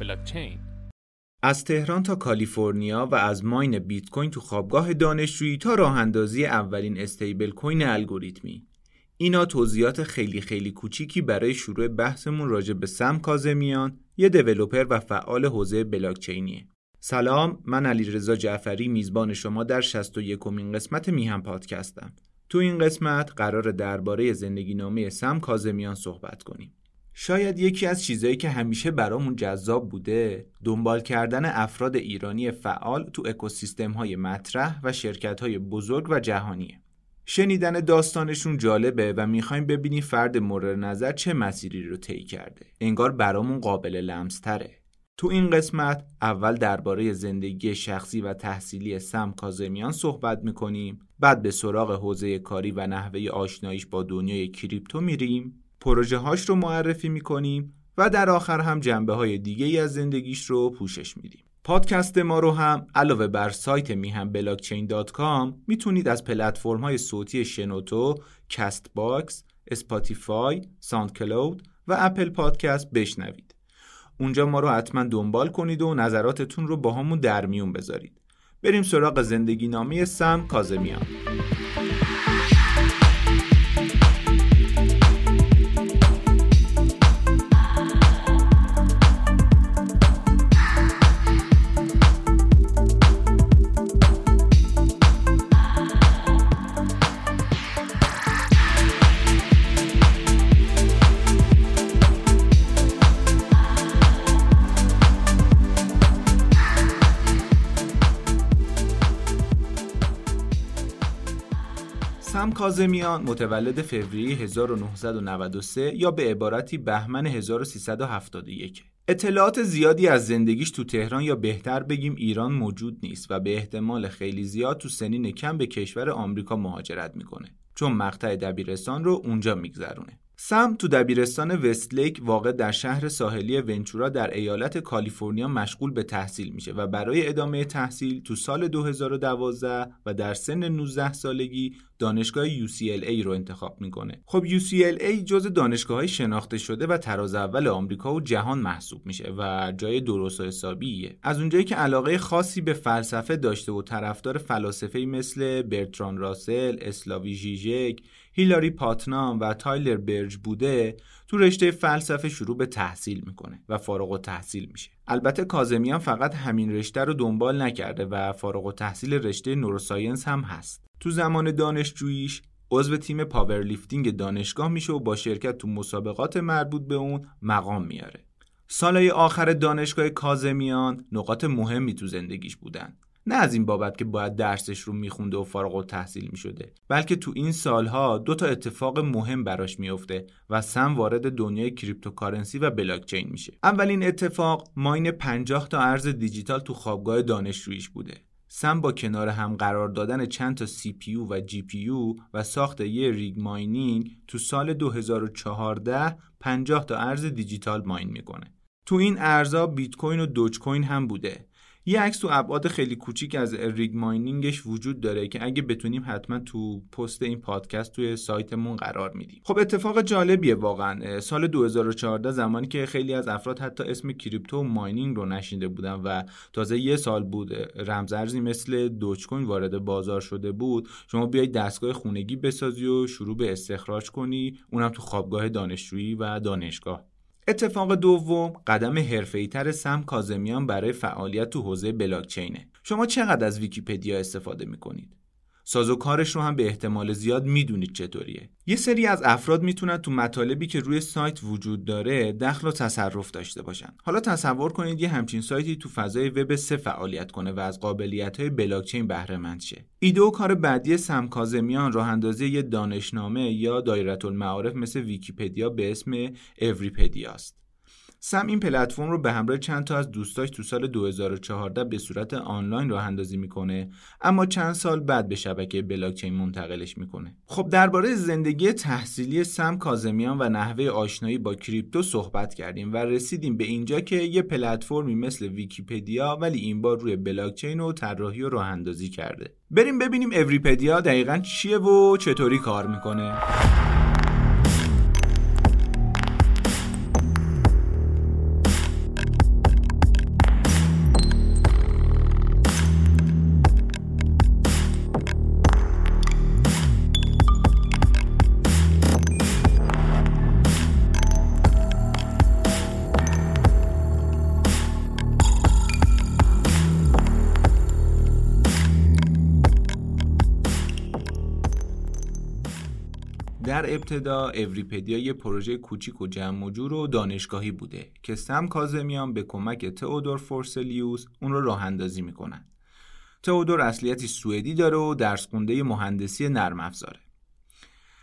بلاکچین از تهران تا کالیفرنیا و از ماین بیت کوین تو خوابگاه دانشجویی تا راه اندازی اولین استیبل کوین الگوریتمی. اینا توضیحات خیلی خیلی کوچیکی برای شروع بحثمون راجع به سم کازمیان یه دیولوپر و فعال حوزه بلاکچینیه. سلام من علیرضا جعفری میزبان شما در 61 امین قسمت میهم پادکستم. تو این قسمت قرار درباره زندگی نامه سم کازمیان صحبت کنیم. شاید یکی از چیزهایی که همیشه برامون جذاب بوده دنبال کردن افراد ایرانی فعال تو اکوسیستم های مطرح و شرکت های بزرگ و جهانیه. شنیدن داستانشون جالبه و می‌خوایم ببینیم فرد مورد نظر چه مسیری رو طی کرده. انگار برامون قابل لمس تره تو این قسمت اول درباره زندگی شخصی و تحصیلی سم کاظمیان صحبت می‌کنیم بعد به سراغ حوزه کاری و نحوه آشناییش با دنیای کریپتو میریم. پروژه هاش رو معرفی می‌کنیم و در آخر هم جنبه های دیگه ای از زندگیش رو پوشش میدیم پادکست ما رو هم علاوه بر سایت میهن بلاکچین dot com می‌تونید از پلتفرم های صوتی شنوتو، Castbox، Spotify، SoundCloud و Apple Podcast بشنوید. اونجا ما رو حتما دنبال کنید و نظراتتون رو باهامون در میون بذارید. بریم سراغ زندگی نامه سم کاظمیان. کازمیان متولد فوریه 1993 یا به عبارتی بهمن 1371 اطلاعات زیادی از زندگیش تو تهران یا بهتر بگیم ایران موجود نیست و به احتمال خیلی زیاد تو سنین کم به کشور آمریکا مهاجرت می‌کنه چون مقطع دبیرستان رو اونجا میگذرونه. سم تو دبیرستان وستلیک واقع در شهر ساحلی ونچورا در ایالت کالیفرنیا مشغول به تحصیل میشه و برای ادامه تحصیل تو سال 2012 و در سن 19 سالگی دانشگاه UCLA رو انتخاب می‌کنه. خب UCLA جز دانشگاه های شناخته شده و تراز اول آمریکا و جهان محسوب میشه و جای درست و حسابیه. از اونجایی که علاقه خاصی به فلسفه داشته و طرفدار فلاسفه مثل برتران راسل، اسلاوی ژیژک، هیلاری پاتنام و تایلر برج بوده تو رشته فلسفه شروع به تحصیل می‌کنه و فارغ‌التحصیل میشه. البته کاظمیان فقط همین رشته رو دنبال نکرده و فارغ‌التحصیل رشته neuroscience هم هست. تو زمان دانشجوییش عضو تیم powerlifting دانشگاه میشه و با شرکت تو مسابقات مربوط به اون مقام میاره. سالهای آخر دانشگاه کاظمیان نقاط مهمی تو زندگیش بودن. نه از این بابت که باید درسش رو میخونده و فارغ‌التحصیل می‌شده بلکه تو این سالها دو تا اتفاق مهم براش میفته و سم وارد دنیای cryptocurrency و بلاکچین میشه. اولین اتفاق mine 50 تا ارز دیجیتال تو خوابگاه دانشجوییش بوده. سم با کنار هم قرار دادن چند تا CPU و GPU و ساخت یه rig mining تو سال 2014 50 تا ارز دیجیتال mine می‌کنه. تو این ارزا بیت کوین و دوج کوین هم بوده. یه عکس تو ابعاد خیلی کوچیک از ریگ ماینینگش وجود داره که اگه بتونیم حتما تو پست این پادکست توی سایتمون قرار میدیم. خب اتفاق جالبیه واقعا. سال 2014 زمانی که خیلی از افراد حتی اسم کریپتو ماینینگ رو نشینده بودن و تازه یه سال بود رمزارزی مثل دوج کوین وارد بازار شده بود شما بیای دستگاه خونگی بسازی و شروع به استخراج کنی اونم تو خوابگاه دانشجویی و دانشگاه. اتفاق دوم قدم حرفه‌ای‌تر سم کاظمیان برای فعالیت تو حوزه بلاکچینه. شما چقدر از ویکیپدیا استفاده می‌کنید؟ سازوکارش رو هم به احتمال زیاد می‌دونید چطوریه. یه سری از افراد می‌تونن تو مطالبی که روی سایت وجود داره دخل و تصرف داشته باشن. حالا تصور کنید یه همچین سایتی تو فضای وب سه فعالیت کنه و از قابلیت های بلاکچین بهره مند شه. ایده و کار بعدی سم کاظمیان راه اندازی یه دانشنامه یا دایره المعارف مثل ویکیپدیا به اسم Everipedia است. سم این پلتفرم رو به همراه چند تا از دوستاش تو سال 2014 به صورت آنلاین راه اندازی می‌کنه اما چند سال بعد به شبکه بلاکچین منتقلش می‌کنه. خب درباره زندگی تحصیلی سم کاظمیان و نحوه آشنایی با کریپتو صحبت کردیم و رسیدیم به اینجا که یه پلتفرمی مثل ویکیپدیا ولی این بار روی بلاکچین و طراحی و راه اندازی کرده. بریم ببینیم Everipedia دقیقا چیه و چطوری کار می‌کنه. ابتدا Everipedia یه پروژه کوچیک و جمع و جور و دانشگاهی بوده که سم کاظمیان به کمک تئودور فورسلیوس اون رو راه اندازی می‌کنن. تئودور اصلیتی سوئدی داره و درس خونده مهندسی نرم افزاره.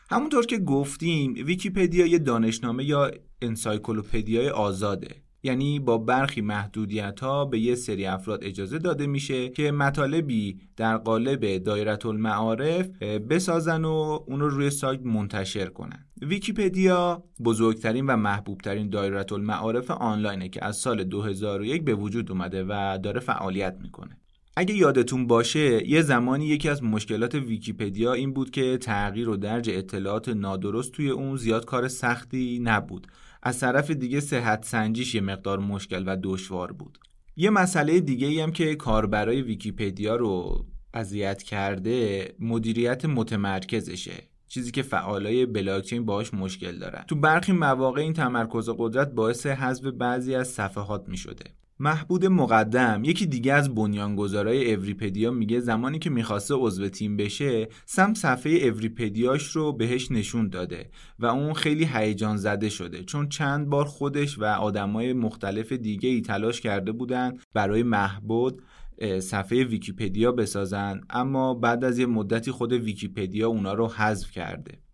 همونطور که گفتیم ویکیپدیا یه دانشنامه یا encyclopedia ی آزاده یعنی با برخی محدودیت ها به یه سری افراد اجازه داده میشه که مطالبی در قالب دایره المعارف بسازن و اون رو روی سایت منتشر کنن. ویکیپدیا بزرگترین و محبوبترین دایره المعارف آنلاینه که از سال 2001 به وجود اومده و داره فعالیت می‌کنه. اگه یادتون باشه یه زمانی یکی از مشکلات ویکیپدیا این بود که تغییر و درج اطلاعات نادرست توی اون زیاد کار سختی نبود. از طرف دیگه صحت سنجیش یه مقدار مشکل و دشوار بود. یه مسئله دیگه ای هم که کاربرای ویکیپدیا رو اذیت کرده مدیریت متمرکزشه چیزی که فعالای بلاکچین باهاش مشکل دارن. تو برخی مواقع این تمرکز قدرت باعث حذف بعضی از صفحات می شده مهبد مقدم یکی دیگه از بنیانگذارای Everipedia میگه زمانی که می‌خواسته عضو تیم بشه سم صفحه Everipedia ش رو بهش نشون داده و اون خیلی هیجان زده شده چون چند بار خودش و آدمای مختلف دیگه ای تلاش کرده بودن برای مهبد صفحه ویکیپدیا بسازن اما بعد از یه مدتی خود ویکیپدیا اونا رو حذف کرده.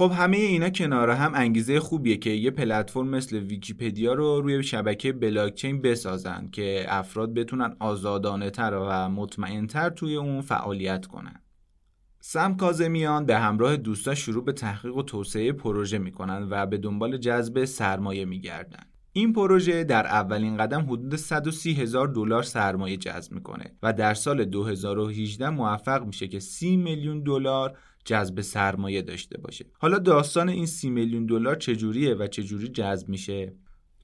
خب همه اینا کنار هم انگیزه خوبیه که یه پلتفرم مثل ویکیپدیا رو روی شبکه بلاکچین بسازن که افراد بتونن آزادانه تر و مطمئن تر توی اون فعالیت کنن. سم کازمیان به همراه دوستا شروع به تحقیق و توسعه پروژه می‌کنن و به دنبال جذب سرمایه میگردن. این پروژه در اولین قدم حدود 130 هزار دلار سرمایه جذب می‌کنه و در سال 2018 موفق میشه که 30 میلیون دلار جذب سرمایه داشته باشه. حالا داستان این سی میلیون دلار چجوریه و چجوری جذب میشه؟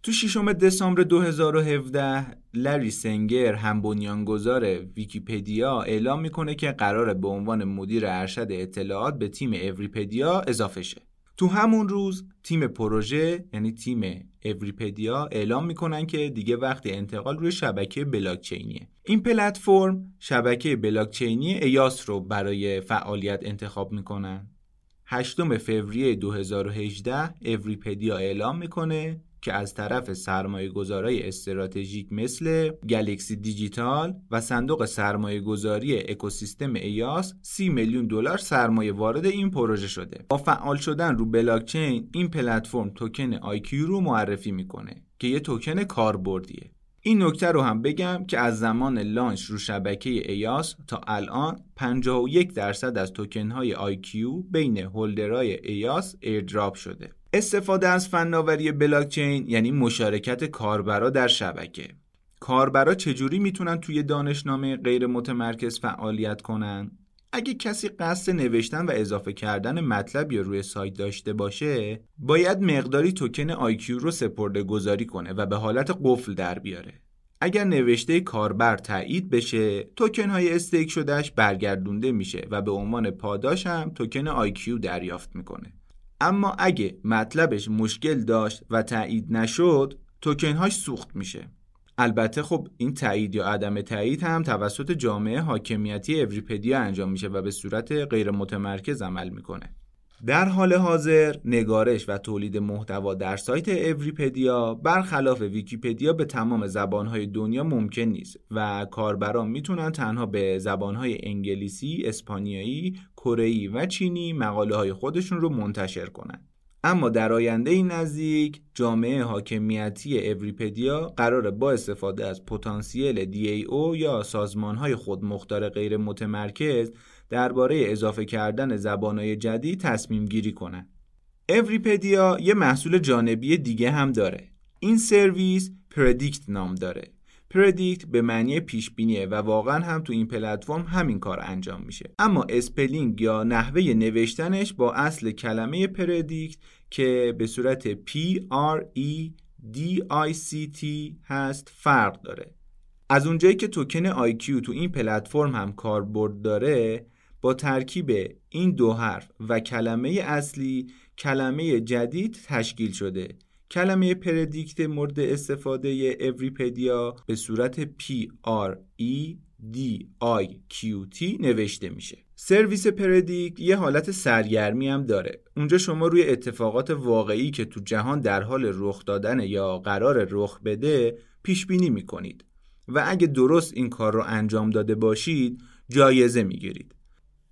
تو ششم دسامبر 2017 لری سنگر هم بنیانگذار ویکیپدیا اعلام می‌کنه که قراره به عنوان مدیر ارشد اطلاعات به تیم Everipedia اضافه شه. تو همون روز تیم پروژه یعنی تیم Everipedia اعلام می‌کنن که دیگه وقت انتقال روی شبکه بلاکچینیه. این پلتفرم شبکه بلاکچینی EOS رو برای فعالیت انتخاب می‌کنن 8 فوریه 2018 Everipedia اعلام می‌کنه. که از طرف سرمایه گذارای استراتژیک مثل Galaxy Digital و صندوق سرمایه گذاری اکوسیستم EOS 30 میلیون دلار سرمایه وارد این پروژه شده. با فعال شدن رو بلاکچین این پلتفرم توکن IQ رو معرفی می‌کنه که یه توکن کاربردیه. این نکته رو هم بگم که از زمان launch رو شبکه EOS تا الان 51 درصد از توکن های IQ بین holder های EOS airdrop شده. استفاده از فناوری بلاکچین یعنی مشارکت کاربرا در شبکه. کاربرا چجوری می‌تونن توی دانشنامه غیر متمرکز فعالیت کنن؟ اگه کسی قصد نوشتن و اضافه کردن مطلبی روی سایت داشته باشه باید مقداری توکن IQ رو سپرده گذاری کنه و به حالت قفل در بیاره. اگر نوشته کاربر تایید بشه توکن های stake شده‌ش برگردونده میشه و به عنوان پاداش هم توکن IQ دریافت می‌کنه. اما اگه مطلبش مشکل داشت و تایید نشد توکنهاش سوخت میشه. البته خب این تایید یا عدم تایید هم توسط جامعه حاکمیتی Everipedia انجام میشه و به صورت غیر متمرکز عمل می‌کنه. در حال حاضر نگارش و تولید محتوا در سایت Everipedia برخلاف ویکیپدیا به تمام زبانهای دنیا ممکن نیست و کاربران می‌تونن تنها به زبانهای انگلیسی، اسپانیایی، کره و چینی مقاله های خودشون رو منتشر کنن. اما در آینده نزدیک جامعه حاکمیتی Everipedia قراره با استفاده از پتانسیل DAO یا سازمانهای خودمختار غیر متمرکز درباره اضافه کردن زبانهای جدید تصمیم گیری کنن. Everipedia یه محصول جانبی دیگه هم داره. این سرویس PredIQt نام داره. predict به معنی پیش بینیه و واقعا هم تو این پلتفرم همین کار انجام میشه اما spelling یا نحوه نوشتنش با اصل کلمه predict که به صورت P R E D I C T هست فرق داره از اونجایی که توکن IQ تو این پلتفرم هم کاربرد داره با ترکیب این دو حرف و کلمه اصلی کلمه جدید تشکیل شده. کلمه پردیکت مورد استفاده اوریپدیا به صورت P R E D I Q T نوشته میشه. سرویس پردیک یه حالت سرگرمی هم داره. اونجا شما روی اتفاقات واقعی که تو جهان در حال رخ دادن یا قرار رخ بده پیش بینی می‌کنید. و اگه درست این کار رو انجام داده باشید جایزه می‌گیرید.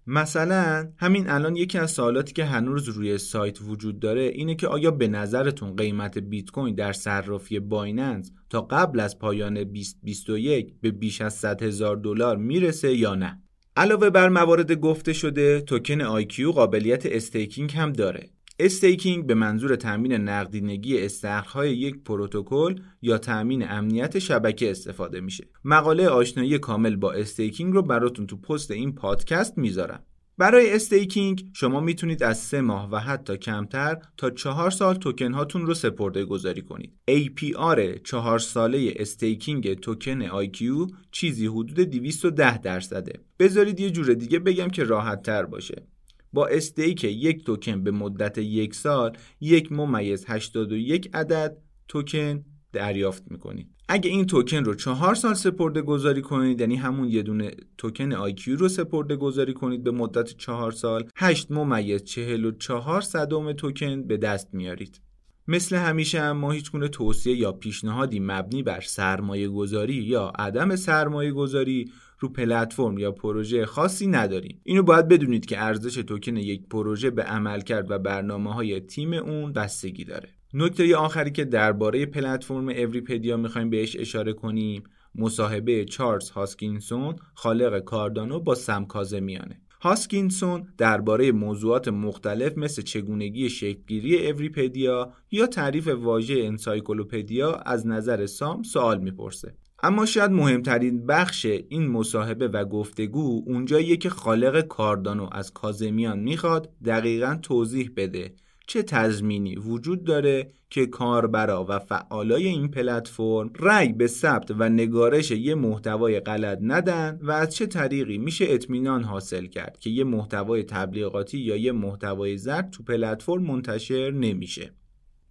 مثلا همین الان یکی از سوالاتی که هنوز روی سایت وجود داره اینه که آیا به نظرتون قیمت بیت کوین در صرافی بایننس تا قبل از پایان 2021 به بیش از 100 هزار دلار می‌رسه یا نه؟ علاوه بر موارد گفته شده توکن IQ قابلیت staking هم داره. staking به منظور تامین نقدینگی استخرهای یک پروتکل یا تامین امنیت شبکه استفاده میشه. مقاله آشنایی کامل با staking رو براتون تو پست این پادکست می‌ذارم. برای staking شما می‌تونید از سه ماه و حتی کمتر تا چهار سال توکن هاتون رو سپرده گذاری کنید. APR چهار ساله staking توکن IQ چیزی حدود 210 درصده. بذارید یه جور دیگه بگم که راحت تر باشه. با stake یک توکن به مدت یک سال یک ممیز 81 عدد توکن دریافت می‌کنید. اگه این توکن رو چهار سال سپرده گذاری کنید یعنی همون یه دونه توکن آیکیو رو سپرده گذاری کنید به مدت چهار سال 8 ممیز 44 صدم توکن به دست میارید. مثل همیشه هم ما هیچ گونه توصیه یا پیشنهادی مبنی بر سرمایه گذاری یا عدم سرمایه گذاری رو پلتفرم یا پروژه خاصی نداریم. اینو باید بدونید که ارزش توکن یک پروژه به عملکرد و برنامه های تیم اون بستگی داره. نکته آخری که درباره پلتفرم اوریپدیا می‌خوایم بهش اشاره کنیم مصاحبه چارلز هاسکینسون خالق کاردانو با سم کاظمیانه. هاسکینسون درباره موضوعات مختلف مثل چگونگی شکلگیری اوریپدیا یا تعریف واژه انسایکلوپدیا از نظر سام سوال می‌پرسه. اما شاید مهمترین بخش این مصاحبه و گفتگو اونجاییه که خالق کاردانو از کاظمیان می‌خواد دقیقا توضیح بده. چه تضمینی وجود داره که کاربرا و فعالای این پلتفرم رأی به ثبت و نگارش یه محتوای غلط ندن و از چه طریقی میشه اطمینان حاصل کرد که یه محتوای تبلیغاتی یا یه محتوای زرد تو پلتفرم منتشر نمیشه؟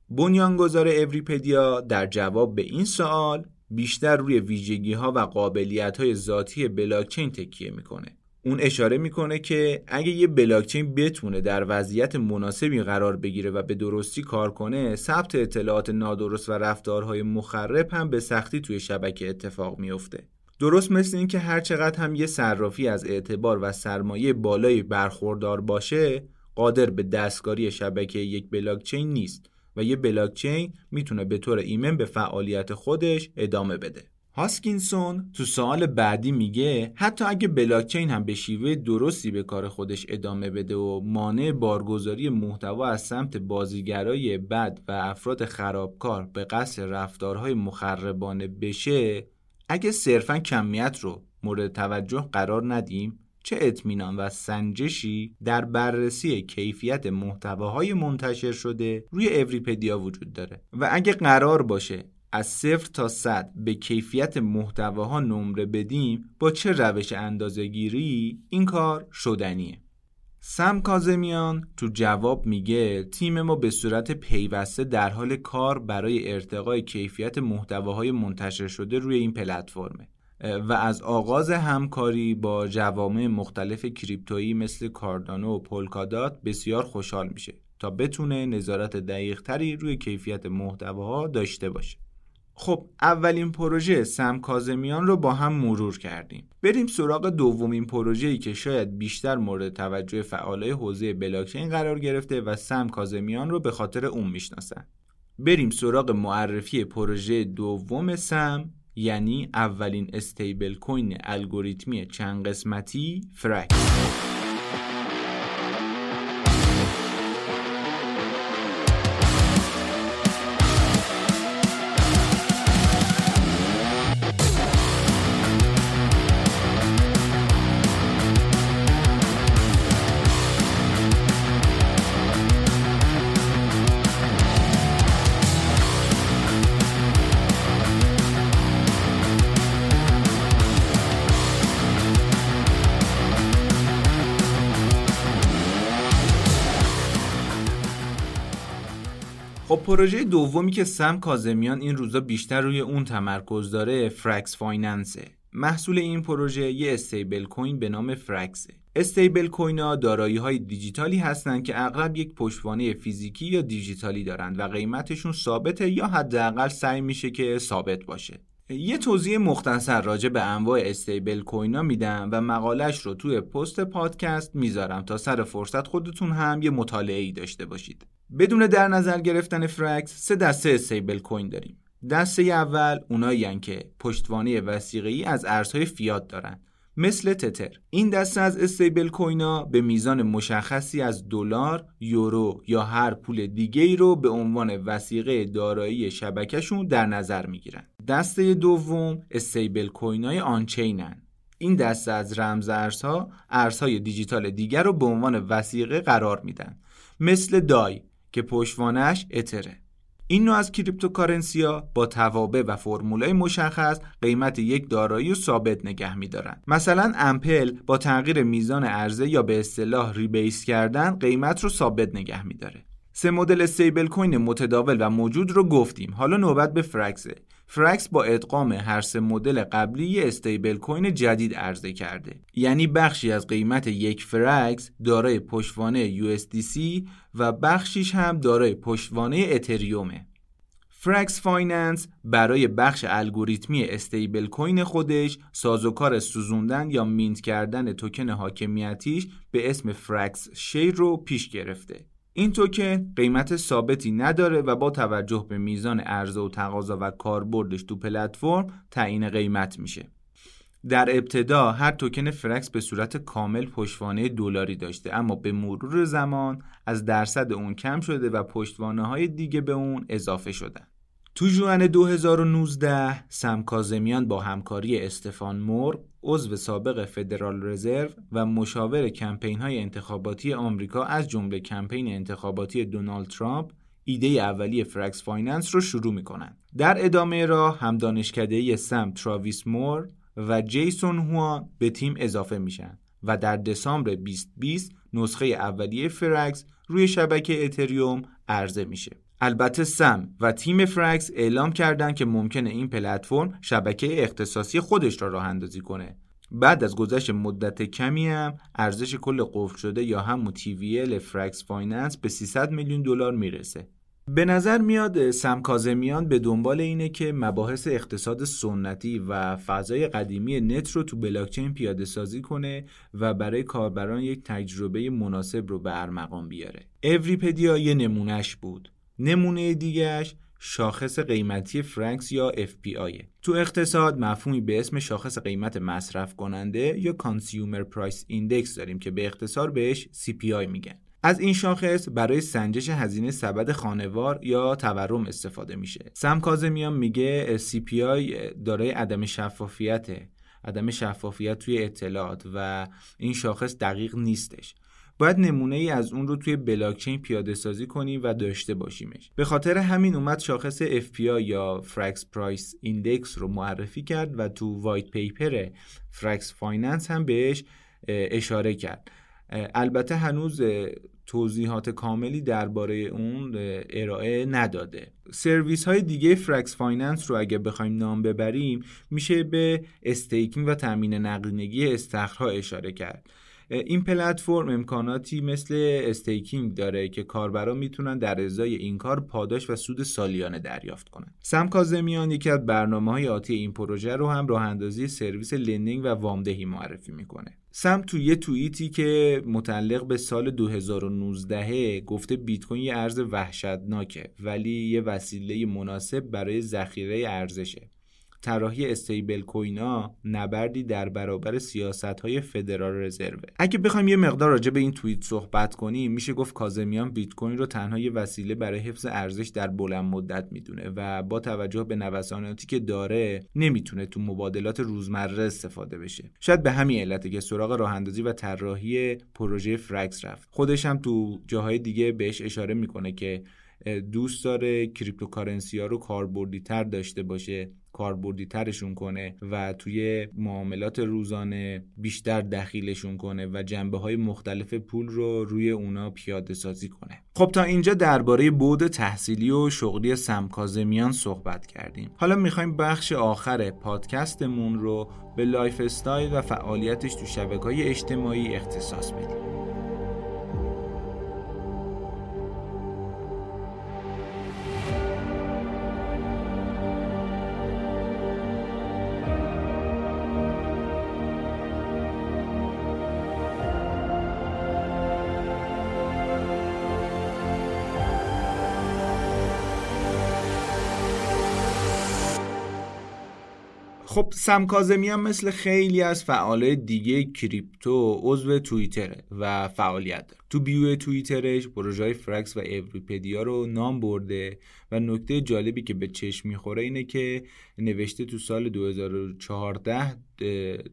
بنیانگذار اوریپدیا در جواب به این سوال بیشتر روی ویژگی ها و قابلیت های ذاتی بلاکچین تکیه می‌کنه. اون اشاره می‌کنه که اگه یه بلاکچین بتونه در وضعیت مناسبی قرار بگیره و به درستی کار کنه ثبت اطلاعات نادرست و رفتارهای مخرب هم به سختی توی شبکه اتفاق میفته درست مثل اینکه هر چقدر هم یه صرافی از اعتبار و سرمایه بالایی برخوردار باشه قادر به دستکاری شبکه یک بلاکچین نیست. و یه بلاکچین می‌تونه به طور ایمن به فعالیت خودش ادامه بده. هاسکینسون تو سوال بعدی میگه حتی اگه بلاکچین هم به شیوه درستی به کار خودش ادامه بده و مانع بارگذاری محتوا از سمت بازیگرای بد و افراد خرابکار به قصد رفتارهای مخربانه بشه اگه صرفا کمیت رو مورد توجه قرار ندیم چه اطمینان و سنجشی در بررسی کیفیت محتواهای منتشر شده روی اوریپدیا وجود داره و اگه قرار باشه از صفر تا صد به کیفیت محتواها نمره بدیم با چه روش اندازهگیری؟ این کار شدنیه. سم کازمیان تو جواب میگه تیم ما به صورت پیوسته در حال کار برای ارتقای کیفیت محتواهای منتشر شده روی این پلتفرمه. و از آغاز همکاری با جوامع مختلف کریپتویی مثل کاردانو و پولکادات بسیار خوشحال میشه تا بتونه نظارت دقیق تری روی کیفیت محتواها داشته باشه. خب اولین پروژه سم کازمیان رو با هم مرور کردیم. بریم سراغ دومین پروژه‌ای که شاید بیشتر مورد توجه فعالای حوزه بلاکچین قرار گرفته و سم کازمیان رو به خاطر اون می‌شناسن. بریم سراغ معرفی پروژه دوم سم. یعنی اولین استیبل کوین الگوریتمی چند قسمتی؟ فرکس پروژه دومی که سم کاظمیان این روزا بیشتر روی اون تمرکز داره فرکس فایننسه. محصول این پروژه یه استیبل کوین به نام فرکسه. استیبل کوین ها دارایی های دیجیتالی هستند که اغلب یک پشتوانه فیزیکی یا دیجیتالی دارند و قیمتشون ثابته یا حداقل سعی میشه که ثابت باشه. یه توضیح مختصر راجع به انواع استیبل کوین ها میدم و مقالش رو توی پست پادکست می‌ذارم تا سر فرصت خودتون هم یه مطالعه ای داشته باشید. بدون در نظر گرفتن فرکس سه دسته استیبل کوین داریم دسته اول اونایی که پشتوانه وثیقه‌ای از ارزهای فیات دارن مثل تتر این دسته از استیبل کوینا به میزان مشخصی از دلار، یورو یا هر پول دیگه ای رو به عنوان وثیقه دارایی شبکهشون در نظر می‌گیرن. دسته دوم استیبل کوینای on-chain ن. این دسته از رمز ارزها ارزهای دیجیتال دیگر رو به عنوان وثیقه قرار میدن. مثل دای که پشتوانش اتره. این نوع از ها با توابع و فرمولای مشخص قیمت یک دارایی رو ثابت نگه میدارن مثلا امپل با تغییر میزان عرضه یا به اصطلاح rebase کردن قیمت رو ثابت نگه میداره. سه مدل استیبل کوین متداول و موجود رو گفتیم. حالا نوبت به فرکسه فرکس با ادغام هر سه مدل قبلی استیبل کوین جدید عرضه کرده. یعنی بخشی از قیمت یک فرکس دارای پشتوانه USDC و بخشیش هم دارای پشتوانه اتریومه فرکس فایننس برای بخش الگوریتمی استیبل کوین خودش سازوکار سوزوندن یا mint کردن توکن حاکمیتیش به اسم فرکس شیر رو پیش گرفته. این توکن قیمت ثابتی نداره و با توجه به میزان عرضه و تقاضا و کاربردش تو پلتفرم تعیین قیمت میشه. در ابتدا هر توکن فرکس به صورت کامل پشتوانه دلاری داشته اما به مرور زمان از درصد اون کم شده و پشتوانه های دیگه به اون اضافه شدن. تو جون 2019 سم کاظمیان با همکاری استفان مور عضو سابق فدرال رزرو و مشاور کمپین های انتخاباتی آمریکا از جمله کمپین انتخاباتی دونالد ترامپ ایده اولیه فرکس فایننس رو شروع می‌کنن در ادامه راه هم دانشکده‌ای سم تراویس مور و جیسون هوان به تیم اضافه میشن و در دسامبر 2020 نسخه اولیه فرکس روی شبکه اتریوم عرضه میشه. البته سم و تیم فرکس اعلام کردند که ممکنه این پلتفرم شبکه اختصاصی خودش را راه اندازی کنه بعد از گذشت مدت کمی هم ارزش کل قفل شده یا هم TVL فرکس فایننس به 300 میلیون دلار می‌رسه به نظر میاد سم کاظمیان به دنبال اینه که مباحث اقتصاد سنتی و فضای قدیمی نت رو تو بلاکچین پیاده سازی کنه و برای کاربران یک تجربه مناسب رو به ارمغان بیاره. اوریپدیا یه نمونهش بود. نمونه دیگهش شاخص قیمتی فرانکس یا FPI تو اقتصاد مفهومی به اسم شاخص قیمت مصرف کننده یا Consumer Price Index داریم که به اختصار بهش CPI میگن. از این شاخص برای سنجش هزینه سبد خانوار یا تورم استفاده میشه. سم کازمیان میگه CPI دارای عدم شفافیت عدم شفافیت توی اطلاعات و این شاخص دقیق نیستش. باید نمونه ای از اون رو توی بلاکچین پیاده سازی کنیم و داشته باشیمش. به خاطر همین اومد شاخص FPI یا Frax Price Index رو معرفی کرد و تو white paper فرکس فایننس هم بهش اشاره کرد. البته هنوز توضیحات کاملی درباره اون ارائه نداده. سرویس های دیگه فرکس فایننس رو اگه بخوایم نام ببریم میشه به staking و تامین نقدینگی استخرها اشاره کرد. این پلتفرم امکاناتی مثل staking داره که کاربرا می‌تونن در ازای این کار پاداش و سود سالیانه دریافت کنن. سم کاظمیان یکی از برنامه های آتی این پروژه رو هم راه اندازی سرویس lending و وامدهی معرفی می‌کنه. سم تو یه توییتی که متعلق به سال 2019 گفته بیت کوین یه ارز وحشتناکه ولی یه وسیله مناسب برای ذخیره ارزشه. طراحی استیبل کوینا نبردی در برابر سیاست های فدرال رزرو. اگه بخوایم یه مقدار راجع به این توییت صحبت کنیم میشه گفت کاظمیان بیت کوین رو تنها یه وسیله برای حفظ ارزش در بلند مدت می‌دونه و با توجه به نوساناتی که داره نمی‌تونه تو مبادلات روزمره استفاده بشه. شاید به همین علته که سراغ راه اندازی و طراحی پروژه فرکس رفت. خودش هم تو جاهای دیگه بهش اشاره می‌کنه که دوست داره cryptocurrency ها رو کاربردی تر داشته باشه کاربردی ترشون کنه و توی معاملات روزانه بیشتر دخیلشون کنه و جنبه های مختلف پول رو روی اونا پیاده سازی کنه. خب تا اینجا درباره بعد تحصیلی و شغلی سم کاظمیان صحبت کردیم. حالا می‌خوایم بخش آخر پادکستمون رو به lifestyle و فعالیتش تو شبکه های اجتماعی اختصاص بدیم. خب سم هم مثل خیلی از فعالای دیگه کریپتو عضو توییتره و فعالیت داره. تو bio توییترش پروژه فرکس و اوریپدیا رو نام برده و نکته جالبی که به چشم می‌خوره اینه که نوشته تو سال 2014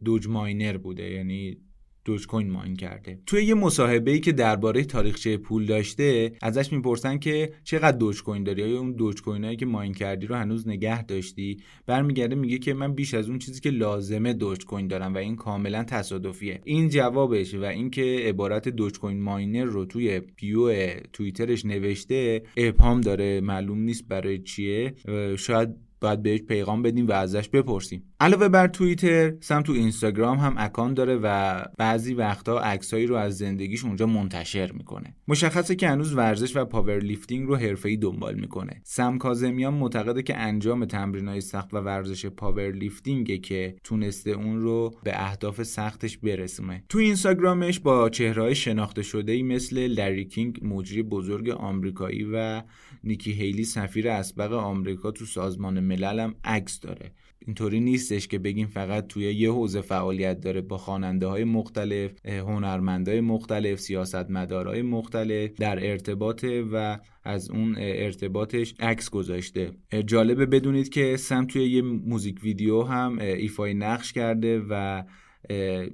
doge miner بوده. یعنی دوج کوین mine کرده. توی یه مصاحبه ای که درباره تاریخچه پول داشته ازش می‌پرسن که چقدر دوج کوین داری؟ یا اون دوج کوین هایی که mine کردی رو هنوز نگه داشتی؟ برمیگرده میگه که من بیش از اون چیزی که لازمه دوج کوین دارم و این کاملا تصادفیه. این جوابش و اینکه عبارت دوج کوین miner رو توی bio توییترش نوشته ابهام داره. معلوم نیست برای چیه. شاید باید بهش پیغام بدیم و ازش بپرسیم. علاوه بر توییتر سم تو اینستاگرام هم account داره و بعضی وقتا عکسایی رو از زندگیش اونجا منتشر می‌کنه. مشخصه که هنوز ورزش و powerlifting رو حرفه‌ای دنبال می‌کنه. سم کاظمیان معتقده که انجام تمرینای سخت و ورزش powerlifting ه که تونسته اون رو به اهداف سختش برسونه. تو اینستاگرامش با چهرههای شناخته شده مثل لری کینگ مجری بزرگ آمریکایی و نیکی هیلی سفیر اسبق آمریکا تو سازمان ملل هم عکس داره. اینطوری نیستش که بگیم فقط توی یه حوزه فعالیت داره با خواننده های مختلف هنرمندای مختلف سیاستمدارای مختلف در ارتباطه و از اون ارتباطش عکس گذاشته. جالبه بدونید که سم توی یه موزیک ویدیو هم ایفای نقش کرده و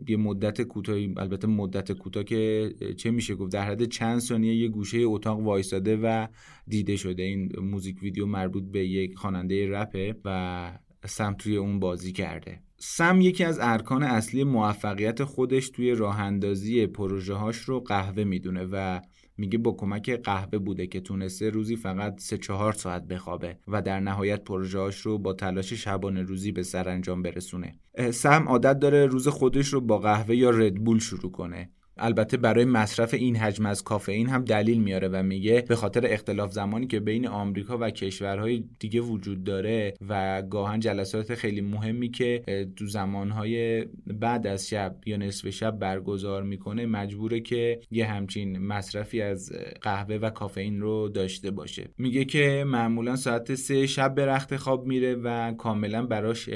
یه مدت کوتاهی البته مدت کوتاه که چه میشه گفت؟ در حد چند ثانیه یه گوشه اتاق وایساده و دیده شده. این موزیک ویدیو مربوط به یک خواننده رپه و سم توی اون بازی کرده. سم یکی از ارکان اصلی موفقیت خودش توی راه اندازی پروژه هاش رو قهوه می‌دونه و میگه با کمک قهوه بوده که تونسته روزی فقط سه چهار ساعت بخوابه و در نهایت پروژهاش رو با تلاش شبانه روزی به سرانجام برسونه. سم عادت داره روز خودش رو با قهوه یا ردبول شروع کنه. البته برای مصرف این حجم از کافئین هم دلیل میاره و میگه به خاطر اختلاف زمانی که بین آمریکا و کشورهای دیگه وجود داره و گاهن جلسات خیلی مهمی که تو زمانهای بعد از شب یا نصف شب برگزار می‌کنه مجبوره که یه همچین مصرفی از قهوه و کافئین رو داشته باشه. میگه که معمولا ساعت سه شب به رخت خواب میره و کاملا براش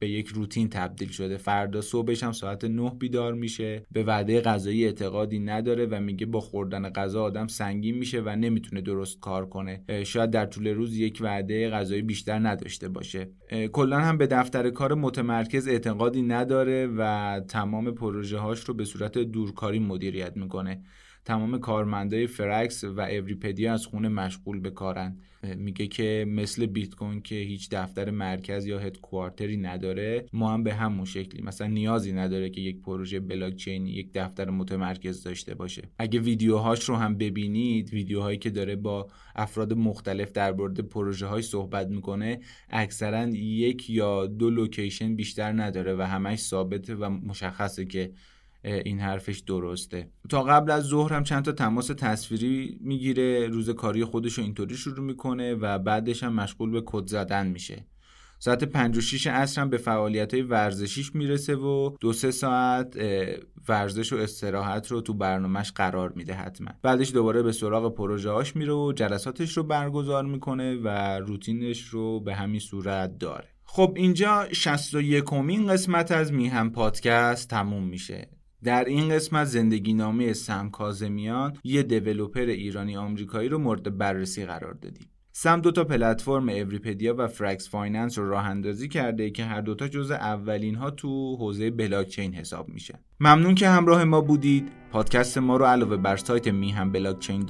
به یک روتین تبدیل شده. فردا صبحش هم ساعت 9 بیدار میشه. به وعده غذایی اعتقادی نداره و میگه با خوردن غذا آدم سنگین میشه و نمی‌تونه درست کار کنه. شاید در طول روز یک وعده غذایی بیشتر نداشته باشه. کلا هم به دفتر کار متمرکز اعتقادی نداره و تمام پروژه هاش رو به صورت دورکاری مدیریت می‌کنه. تمام کارمندای فرکس و اوریپدیا از خونه مشغول به کارن. میگه که مثل بیت کوین که هیچ دفتر مرکزی یا headquarter ی نداره ما هم به همون شکلیم. اصلا نیازی نداره که یک پروژه بلاک چین یک دفتر متمرکز داشته باشه. اگه ویدیوهاش رو هم ببینید ویدیوهایی که داره با افراد مختلف در مورد پروژه های صحبت می‌کنه اکثرا یک یا دو لوکیشن بیشتر نداره و همش ثابته و مشخصه که این حرفش درسته. تا قبل از ظهر هم چند تا تماس تصویری می‌گیره روز کاری خودش رو اینطوری شروع می‌کنه و بعدش هم مشغول به کد زدن میشه. ساعت 5 و 6 عصر هم به فعالیت های ورزشیش می‌رسه و دو سه ساعت ورزش و استراحت رو تو برنامهش قرار میده حتما. بعدش دوباره به سراغ پروژه هاش میره و جلساتش رو برگزار می‌کنه و روتینش رو به همین صورت داره. خب اینجا 61 مین قسمت از میهم پادکست تموم میشه. در این قسمت زندگی نامه سم کاظمیان یه developer ایرانی آمریکایی رو مورد بررسی قرار دادیم. سم دوتا پلتفرم اوریپدیا و فرکس فایننس رو راه اندازی کرده که هر دوتا جز اولین ها تو حوزه بلاکچین حساب میشه. ممنون که همراه ما بودید. پادکست ما رو علاوه بر سایت میهم بلاکچین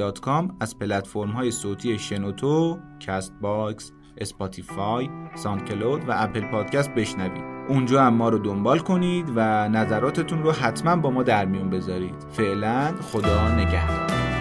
از پلتفرم های صوتی شنوتو، کست باکس، اسپاتیفای، ساندکلود و اپل پادکست بشنوید. اونجا هم ما رو دنبال کنید و نظراتتون رو حتما با ما در میون بذارید. فعلا خدا نگهدار.